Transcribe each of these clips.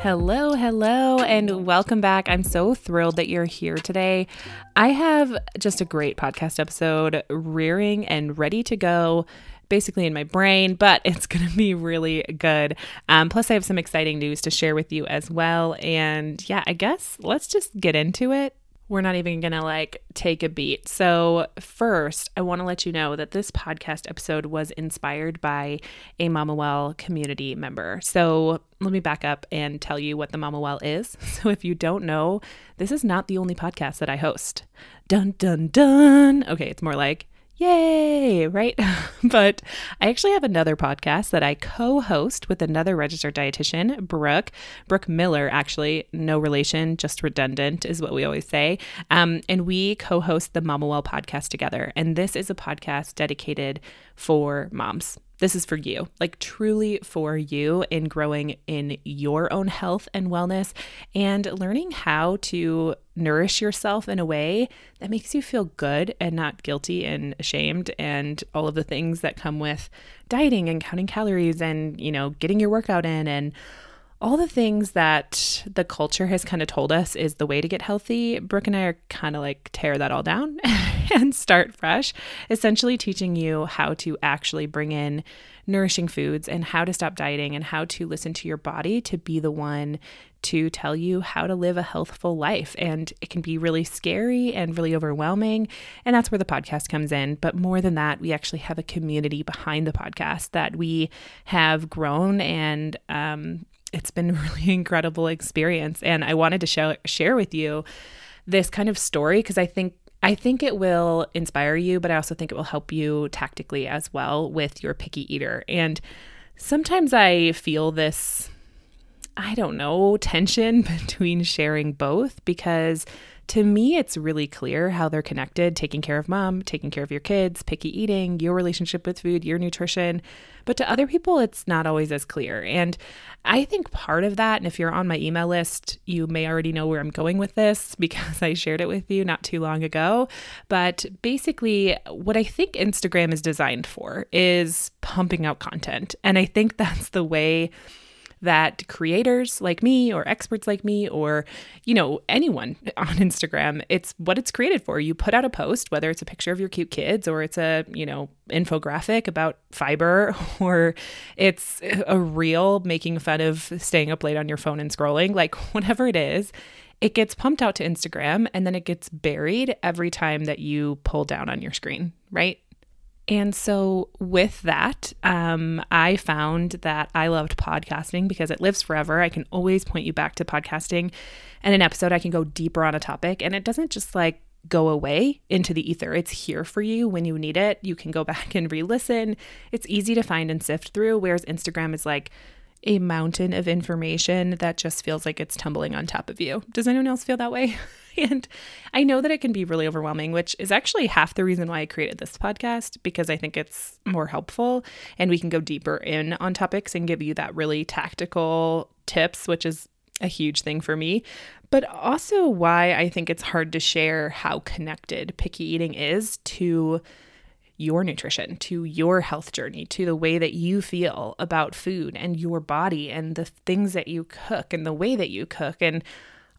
Hello, hello, and welcome back. I'm so thrilled that you're here today. I have just a great podcast episode rearing and ready to go basically in my brain, but it's going to be really good. Um, plus, I have some exciting news to share with you as well. And yeah, I guess let's just get into it we're not even to like take a beat. So, first, I want to let you know that this podcast episode was inspired by a Mama Well community member. So, let me back up and tell you what the Mama Well is. So, if you don't know, this is not the only podcast that I host. Dun, dun, dun. Okay, it's more like Yay, right? but I actually have another podcast that I co host with another registered dietitian, Brooke. Brooke Miller, actually, no relation, just redundant is what we always say. Um, and we co host the Mama Well podcast together. And this is a podcast dedicated for moms this is for you, like truly for you in growing in your own health and wellness and learning how to nourish yourself in a way that makes you feel good and not guilty and ashamed and all of the things that come with dieting and counting calories and, you know, getting your workout in and all the things that the culture has kind of told us is the way to get healthy, Brooke and I are kind of like tear that all down and start fresh, essentially teaching you how to actually bring in nourishing foods and how to stop dieting and how to listen to your body to be the one to tell you how to live a healthful life. And it can be really scary and really overwhelming. And that's where the podcast comes in. But more than that, we actually have a community behind the podcast that we have grown and um, it's been a really incredible experience and I wanted to show, share with you this kind of story because I think I think it will inspire you, but I also think it will help you tactically as well with your picky eater. And sometimes I feel this I don't know, tension between sharing both because to me, it's really clear how they're connected taking care of mom, taking care of your kids, picky eating, your relationship with food, your nutrition. But to other people, it's not always as clear. And I think part of that, and if you're on my email list, you may already know where I'm going with this because I shared it with you not too long ago. But basically, what I think Instagram is designed for is pumping out content. And I think that's the way that creators like me or experts like me or you know anyone on Instagram it's what it's created for you put out a post whether it's a picture of your cute kids or it's a you know infographic about fiber or it's a reel making fun of staying up late on your phone and scrolling like whatever it is it gets pumped out to Instagram and then it gets buried every time that you pull down on your screen, right? And so, with that, um, I found that I loved podcasting because it lives forever. I can always point you back to podcasting and an episode, I can go deeper on a topic, and it doesn't just like go away into the ether. It's here for you when you need it. You can go back and re listen. It's easy to find and sift through, whereas Instagram is like, a mountain of information that just feels like it's tumbling on top of you. Does anyone else feel that way? and I know that it can be really overwhelming, which is actually half the reason why I created this podcast because I think it's more helpful and we can go deeper in on topics and give you that really tactical tips, which is a huge thing for me, but also why I think it's hard to share how connected picky eating is to your nutrition, to your health journey, to the way that you feel about food and your body and the things that you cook and the way that you cook. And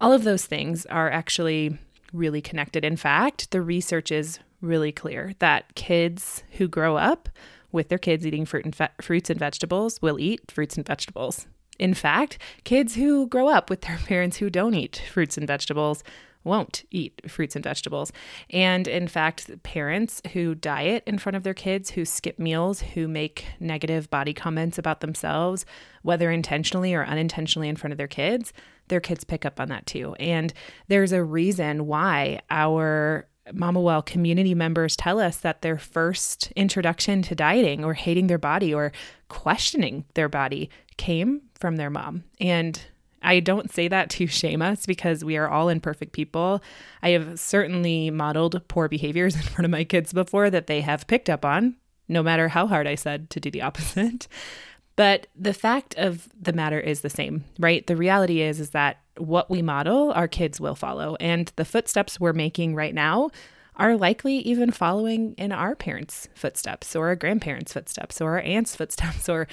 all of those things are actually really connected. In fact, the research is really clear that kids who grow up with their kids eating fruit and fe- fruits and vegetables will eat fruits and vegetables. In fact, kids who grow up with their parents who don't eat fruits and vegetables won't eat fruits and vegetables. And in fact, parents who diet in front of their kids, who skip meals, who make negative body comments about themselves, whether intentionally or unintentionally in front of their kids, their kids pick up on that too. And there's a reason why our Mama Well community members tell us that their first introduction to dieting or hating their body or questioning their body came from their mom. And I don't say that to shame us because we are all imperfect people. I have certainly modeled poor behaviors in front of my kids before that they have picked up on, no matter how hard I said to do the opposite. But the fact of the matter is the same, right? The reality is is that what we model, our kids will follow. And the footsteps we're making right now are likely even following in our parents' footsteps or our grandparents' footsteps or our aunt's footsteps or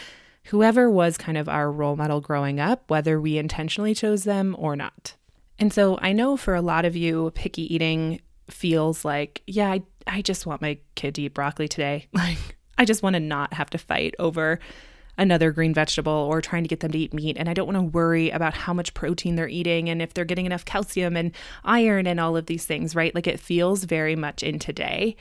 whoever was kind of our role model growing up, whether we intentionally chose them or not. And so I know for a lot of you, picky eating feels like, yeah, I, I just want my kid to eat broccoli today. Like, I just want to not have to fight over another green vegetable or trying to get them to eat meat. And I don't want to worry about how much protein they're eating and if they're getting enough calcium and iron and all of these things, right? Like it feels very much in today.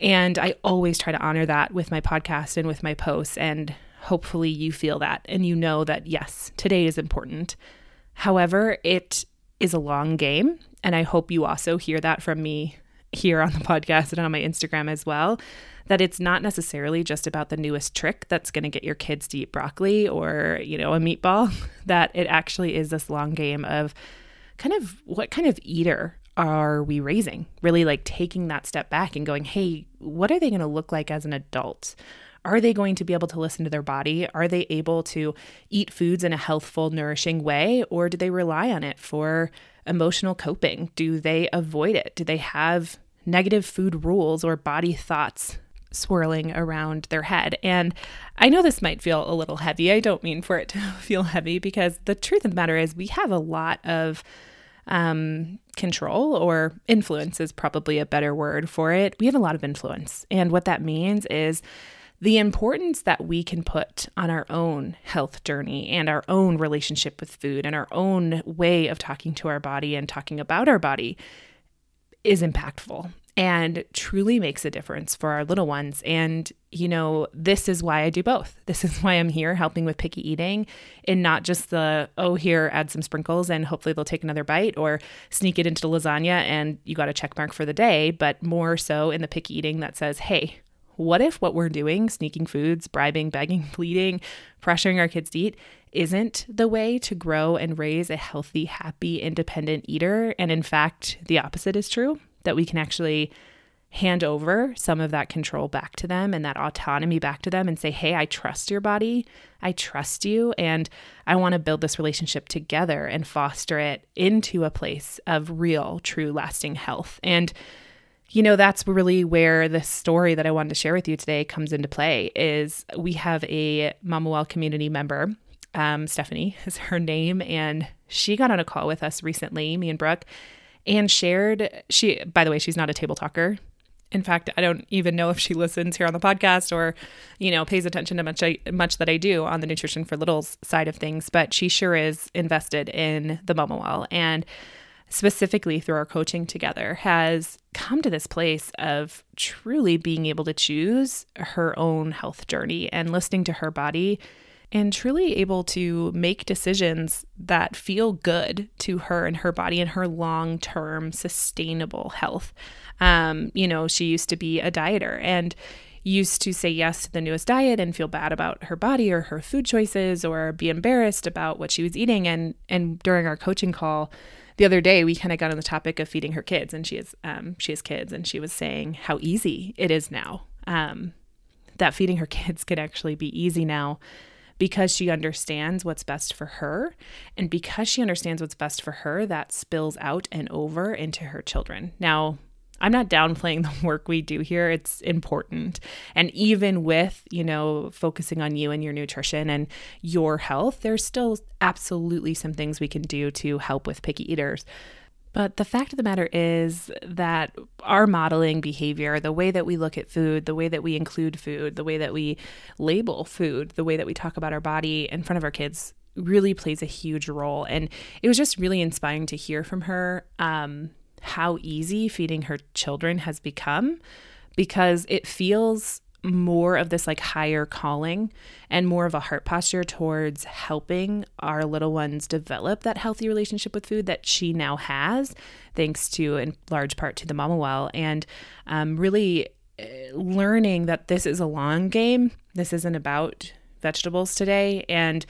And I always try to honor that with my podcast and with my posts. And hopefully you feel that and you know that, yes, today is important. However, it is a long game. And I hope you also hear that from me here on the podcast and on my Instagram as well that it's not necessarily just about the newest trick that's going to get your kids to eat broccoli or, you know, a meatball, that it actually is this long game of kind of what kind of eater are we raising? Really like taking that step back and going, hey, what are they going to look like as an adult? Are they going to be able to listen to their body? Are they able to eat foods in a healthful, nourishing way? Or do they rely on it for emotional coping? Do they avoid it? Do they have negative food rules or body thoughts swirling around their head. And I know this might feel a little heavy. I don't mean for it to feel heavy because the truth of the matter is we have a lot of um, control or influence is probably a better word for it. We have a lot of influence. And what that means is the importance that we can put on our own health journey and our own relationship with food and our own way of talking to our body and talking about our body is impactful and truly makes a difference for our little ones. And, you know, this is why I do both. This is why I'm here helping with picky eating and not just the, oh, here, add some sprinkles and hopefully they'll take another bite or sneak it into the lasagna and you got a check mark for the day, but more so in the picky eating that says, hey, what if what we're doing, sneaking foods, bribing, begging, pleading, pressuring our kids to eat, isn't the way to grow and raise a healthy, happy, independent eater? And in fact, the opposite is true that we can actually hand over some of that control back to them and that autonomy back to them and say, Hey, I trust your body. I trust you. And I want to build this relationship together and foster it into a place of real, true, lasting health. And, you know, that's really where the story that I wanted to share with you today comes into play is we have a Mama Well community member. Um, Stephanie is her name, and she got on a call with us recently, me and Brooke, and shared she by the way she's not a table talker in fact i don't even know if she listens here on the podcast or you know pays attention to much much that i do on the nutrition for littles side of things but she sure is invested in the mama well and specifically through our coaching together has come to this place of truly being able to choose her own health journey and listening to her body and truly able to make decisions that feel good to her and her body and her long term sustainable health. Um, you know, she used to be a dieter and used to say yes to the newest diet and feel bad about her body or her food choices or be embarrassed about what she was eating and and during our coaching call the other day we kind of got on the topic of feeding her kids and she has um, she has kids and she was saying how easy it is now um, that feeding her kids could actually be easy now because she understands what's best for her. And because she understands what's best for her, that spills out and over into her children. Now, I'm not downplaying the work we do here. It's important. And even with, you know, focusing on you and your nutrition and your health, there's still absolutely some things we can do to help with picky eaters. But the fact of the matter is that our modeling behavior, the way that we look at food, the way that we include food, the way that we label food, the way that we talk about our body in front of our kids really plays a huge role. And it was just really inspiring to hear from her um, how easy feeding her children has become because it feels more of this like higher calling and more of a heart posture towards helping our little ones develop that healthy relationship with food that she now has, thanks to in large part to the Mama Well, and um, really eh, learning that this is a long game. This isn't about vegetables today, and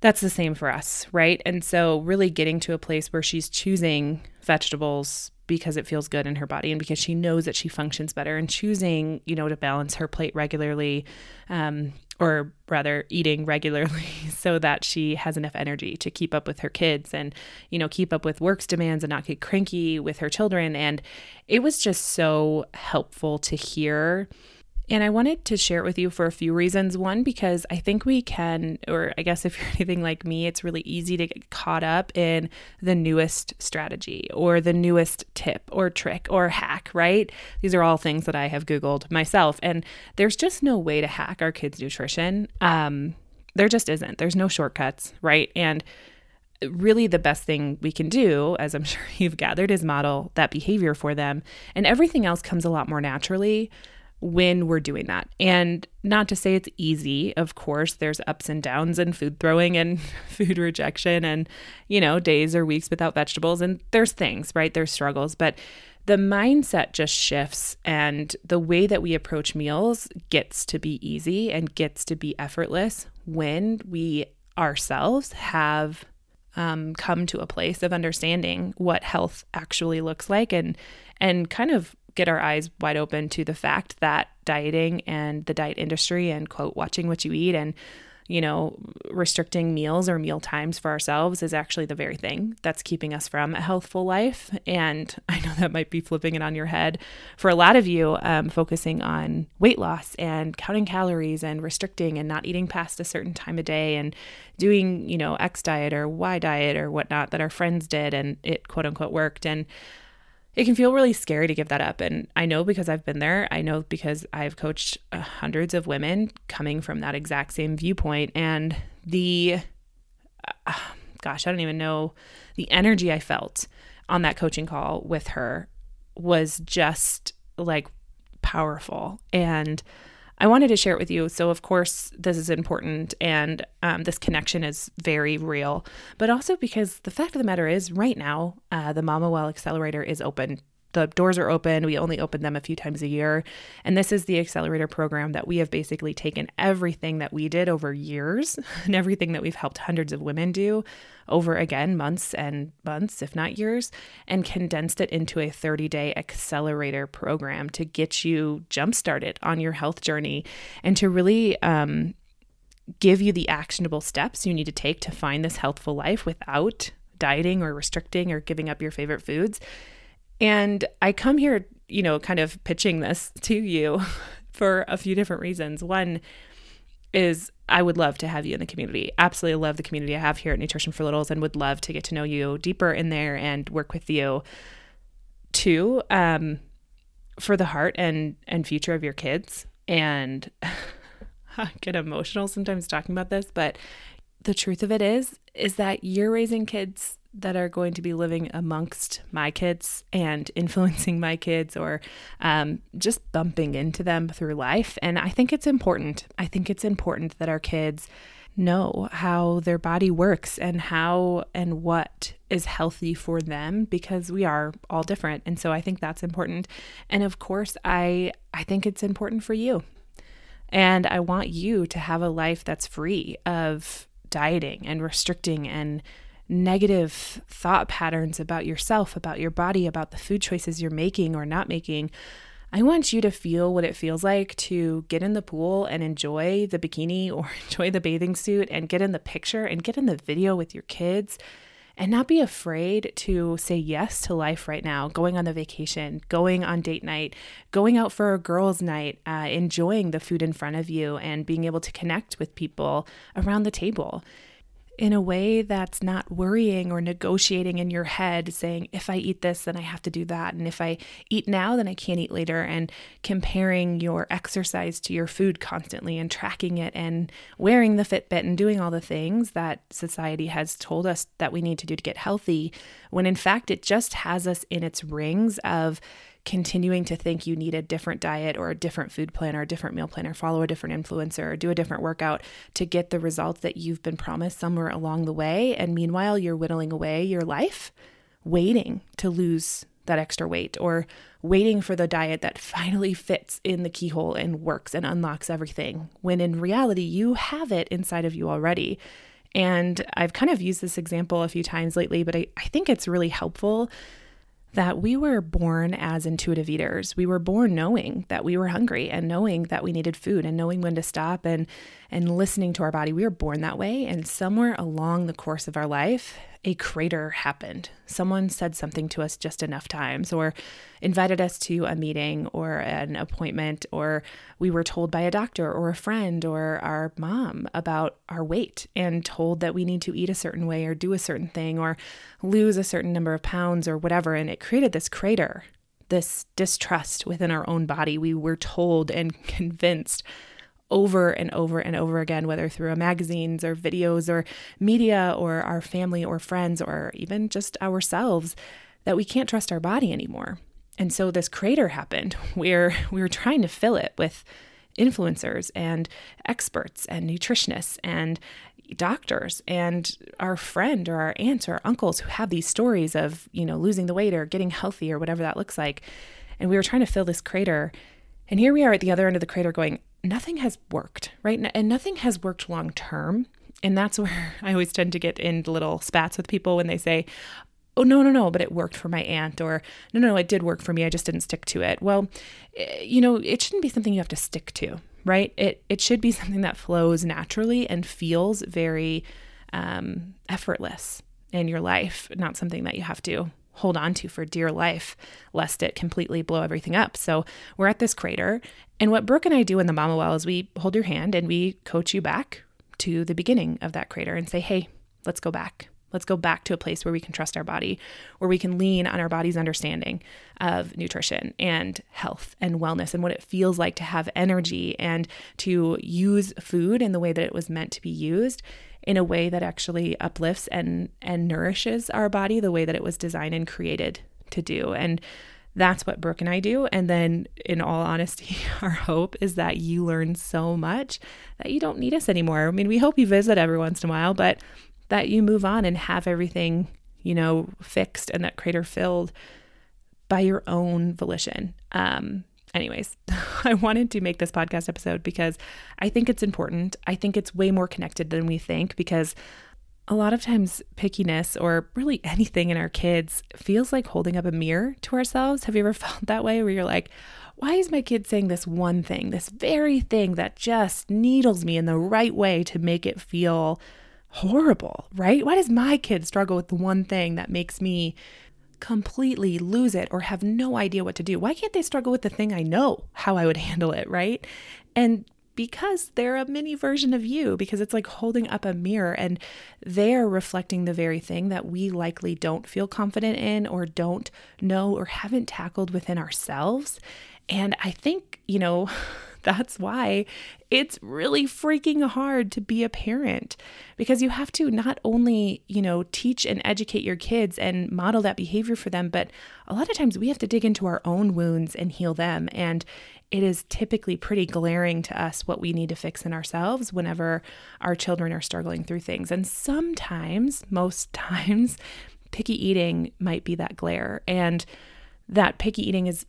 that's the same for us, right? And so, really getting to a place where she's choosing vegetables because it feels good in her body and because she knows that she functions better and choosing, you know, to balance her plate regularly, um, or rather eating regularly so that she has enough energy to keep up with her kids and, you know, keep up with work's demands and not get cranky with her children. And it was just so helpful to hear and I wanted to share it with you for a few reasons. One, because I think we can, or I guess if you're anything like me, it's really easy to get caught up in the newest strategy or the newest tip or trick or hack, right? These are all things that I have Googled myself. And there's just no way to hack our kids' nutrition. Um, there just isn't. There's no shortcuts, right? And really the best thing we can do, as I'm sure you've gathered, is model that behavior for them. And everything else comes a lot more naturally when we're doing that. And not to say it's easy, of course, there's ups and downs and food throwing and food rejection and, you know, days or weeks without vegetables. And there's things, right? There's struggles. But the mindset just shifts and the way that we approach meals gets to be easy and gets to be effortless when we ourselves have um, come to a place of understanding what health actually looks like and and kind of get our eyes wide open to the fact that dieting and the diet industry and quote watching what you eat and you know restricting meals or meal times for ourselves is actually the very thing that's keeping us from a healthful life. And i know that might be flipping it on your head. For a lot of you um, focusing on weight loss and counting calories and restricting and not eating past a certain time of day and doing you know x diet or y diet or whatnot that our friends did and it quote unquote worked. And it can feel really scary to give that up. And I know because I've been there. I know because I've coached uh, hundreds of women coming from that exact same viewpoint. And the, uh, gosh, I don't even know, the energy I felt on that coaching call with her was just like powerful. And I wanted to share it with you. So, of course, this is important and um, this connection is very real, but also because the fact of the matter is, right now, uh, the Mama Well Accelerator is open the doors are open. We only open them a few times a year. And this is the accelerator program that we have basically taken everything that we did over years and everything that we've helped hundreds of women do over again months and months, if not years, and condensed it into a 30 day accelerator program to get you jump started on your health journey and to really, um, give you the actionable steps you need to take to find this healthful life without dieting or restricting or giving up your favorite foods and I come here, you know, kind of pitching this to you for a few different reasons. One is I would love to have you in the community. Absolutely love the community I have here at Nutrition for Littles and would love to get to know you deeper in there and work with you. Two, um, for the heart and and future of your kids. And I get emotional sometimes talking about this, but the truth of it is is that you're raising kids that are going to be living amongst my kids and influencing my kids or um, just bumping into them through life. And I think it's important. I think it's important that our kids know how their body works and how and what is healthy for them because we are all different and so I think that's important and of course I I think it's important for you and I want you to have a life that's free of dieting and restricting and negative thought patterns about yourself, about your body, about the food choices you're making or not making. I want you to feel what it feels like to get in the pool and enjoy the bikini or enjoy the bathing suit and get in the picture and get in the video with your kids and not be afraid to say yes to life right now, going on the vacation, going on date night, going out for a girls' night, uh, enjoying the food in front of you, and being able to connect with people around the table in a way that's not worrying or negotiating in your head, saying, if I eat this, then I have to do that. And if I eat now, then I can't eat later. And comparing your exercise to your food constantly and tracking it and wearing the Fitbit and doing all the things that society has told us that we need to do to get healthy, when in fact it just has us in its rings of continuing to think you need a different diet or a different food plan or a different meal plan or follow a different influencer or do a different workout to get the results that you've been promised somewhere along the way. And meanwhile, you're whittling away your life, waiting to lose that extra weight or waiting for the diet that finally fits in the keyhole and works and unlocks everything. When in reality, you have it inside of you already. And I've kind of used this example a few times lately, but I, I think it's really helpful that we were born as intuitive eaters. We were born knowing that we were hungry and knowing that we needed food and knowing when to stop and and listening to our body. We were born that way and somewhere along the course of our life, a crater happened. Someone said something to us just enough times, or invited us to a meeting or an appointment, or we were told by a doctor or a friend or our mom about our weight and told that we need to eat a certain way or do a certain thing or lose a certain number of pounds or whatever. And it created this crater, this distrust within our own body. We were told and convinced over and over and over again, whether through magazines or videos or media or our family or friends or even just ourselves, that we can't trust our body anymore. And so this crater happened where we were trying to fill it with influencers and experts and nutritionists and doctors and our friend or our aunts or our uncles who have these stories of, you know, losing the weight or getting healthy or whatever that looks like. And we were trying to fill this crater. And here we are at the other end of the crater going, nothing has worked, right? And nothing has worked long term. And that's where I always tend to get in little spats with people when they say, oh, no, no, no, but it worked for my aunt, or no, no, it did work for me. I just didn't stick to it. Well, eh, you know, it shouldn't be something you have to stick to, right? It, it should be something that flows naturally and feels very um, effortless in your life, not something that you have to hold on to for dear life, lest it completely blow everything up. So we're at this crater. And what Brooke and I do in the Mama Well is we hold your hand and we coach you back to the beginning of that crater and say, hey, let's go back. Let's go back to a place where we can trust our body, where we can lean on our body's understanding of nutrition and health and wellness and what it feels like to have energy and to use food in the way that it was meant to be used in a way that actually uplifts and and nourishes our body the way that it was designed and created to do. And that's what Brooke and I do. And then, in all honesty, our hope is that you learn so much that you don't need us anymore. I mean, we hope you visit every once in a while, but that you move on and have everything, you know, fixed and that crater filled by your own volition. Um, anyways, I wanted to make this podcast episode because I think it's important. I think it's way more connected than we think because a lot of times pickiness or really anything in our kids feels like holding up a mirror to ourselves. Have you ever felt that way where you're like, why is my kid saying this one thing, this very thing that just needles me in the right way to make it feel horrible, right? Why does my kid struggle with the one thing that makes me completely lose it or have no idea what to do? Why can't they struggle with the thing I know how I would handle it, right? And because they're a mini version of you, because it's like holding up a mirror and they're reflecting the very thing that we likely don't feel confident in or don't know or haven't tackled within ourselves. And I think, you know, that's why it's really freaking hard to be a parent because you have to not only, you know, teach and educate your kids and model that behavior for them, but a lot of times we have to dig into our own wounds and heal them. And it is typically pretty glaring to us what we need to fix in ourselves whenever our children are struggling through things. And sometimes, most times, picky eating might be that glare. And that picky eating is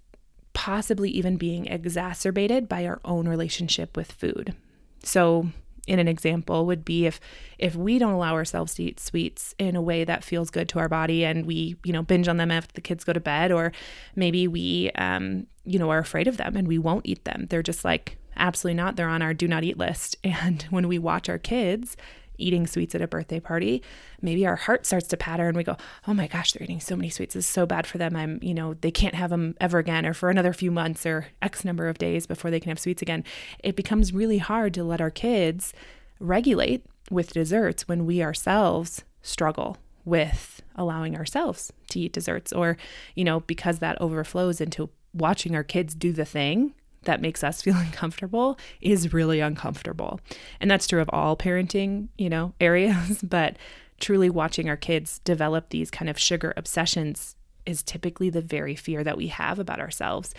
possibly even being exacerbated by our own relationship with food. So, in an example would be if if we don't allow ourselves to eat sweets in a way that feels good to our body and we you know binge on them after the kids go to bed or maybe we um you know are afraid of them and we won't eat them. They're just like absolutely not. They're on our do not eat list. And when we watch our kids eating sweets at a birthday party, maybe our heart starts to patter and we go, oh my gosh, they're eating so many sweets. Is so bad for them. I'm, you know, they can't have them ever again or for another few months or X number of days before they can have sweets again. It becomes really hard to let our kids regulate with desserts when we ourselves struggle with allowing ourselves to eat desserts or, you know, because that overflows into watching our kids do the thing that makes us feel uncomfortable is really uncomfortable. And that's true of all parenting, you know, areas, but truly watching our kids develop these kind of sugar obsessions is typically the very fear that we have about ourselves.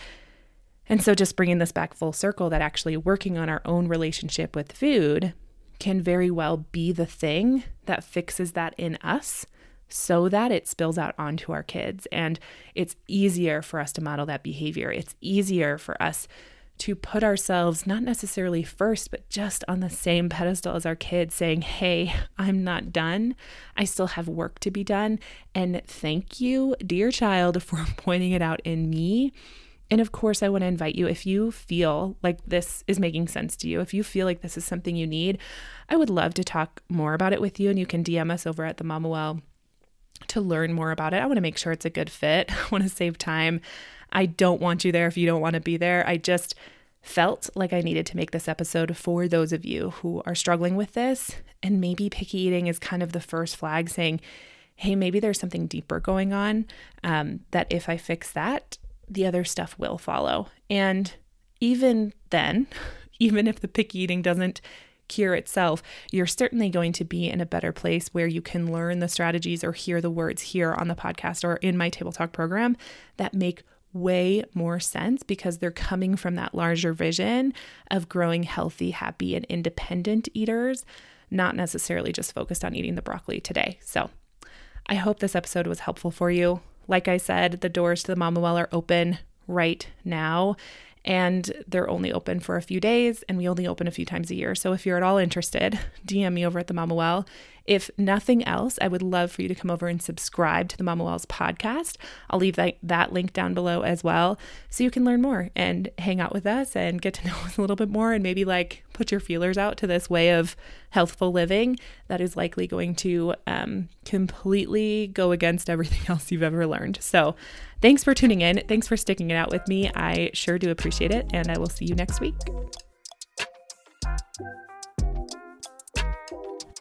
And so, just bringing this back full circle, that actually working on our own relationship with food can very well be the thing that fixes that in us so that it spills out onto our kids. And it's easier for us to model that behavior. It's easier for us to put ourselves not necessarily first, but just on the same pedestal as our kids, saying, Hey, I'm not done. I still have work to be done. And thank you, dear child, for pointing it out in me. And of course, I want to invite you if you feel like this is making sense to you, if you feel like this is something you need, I would love to talk more about it with you. And you can DM us over at the Mama Well to learn more about it. I want to make sure it's a good fit. I want to save time. I don't want you there if you don't want to be there. I just felt like I needed to make this episode for those of you who are struggling with this. And maybe picky eating is kind of the first flag saying, hey, maybe there's something deeper going on um, that if I fix that, the other stuff will follow. And even then, even if the picky eating doesn't cure itself, you're certainly going to be in a better place where you can learn the strategies or hear the words here on the podcast or in my table talk program that make way more sense because they're coming from that larger vision of growing healthy, happy, and independent eaters, not necessarily just focused on eating the broccoli today. So I hope this episode was helpful for you. Like I said, the doors to the Mama Well are open right now and they're only open for a few days and we only open a few times a year. So if you're at all interested, DM me over at the Mama Well. If nothing else, I would love for you to come over and subscribe to the Mama Wells podcast. I'll leave that, that link down below as well so you can learn more and hang out with us and get to know us a little bit more and maybe like put your feelers out to this way of healthful living that is likely going to um, completely go against everything else you've ever learned. So, thanks for tuning in. Thanks for sticking it out with me. I sure do appreciate it. And I will see you next week.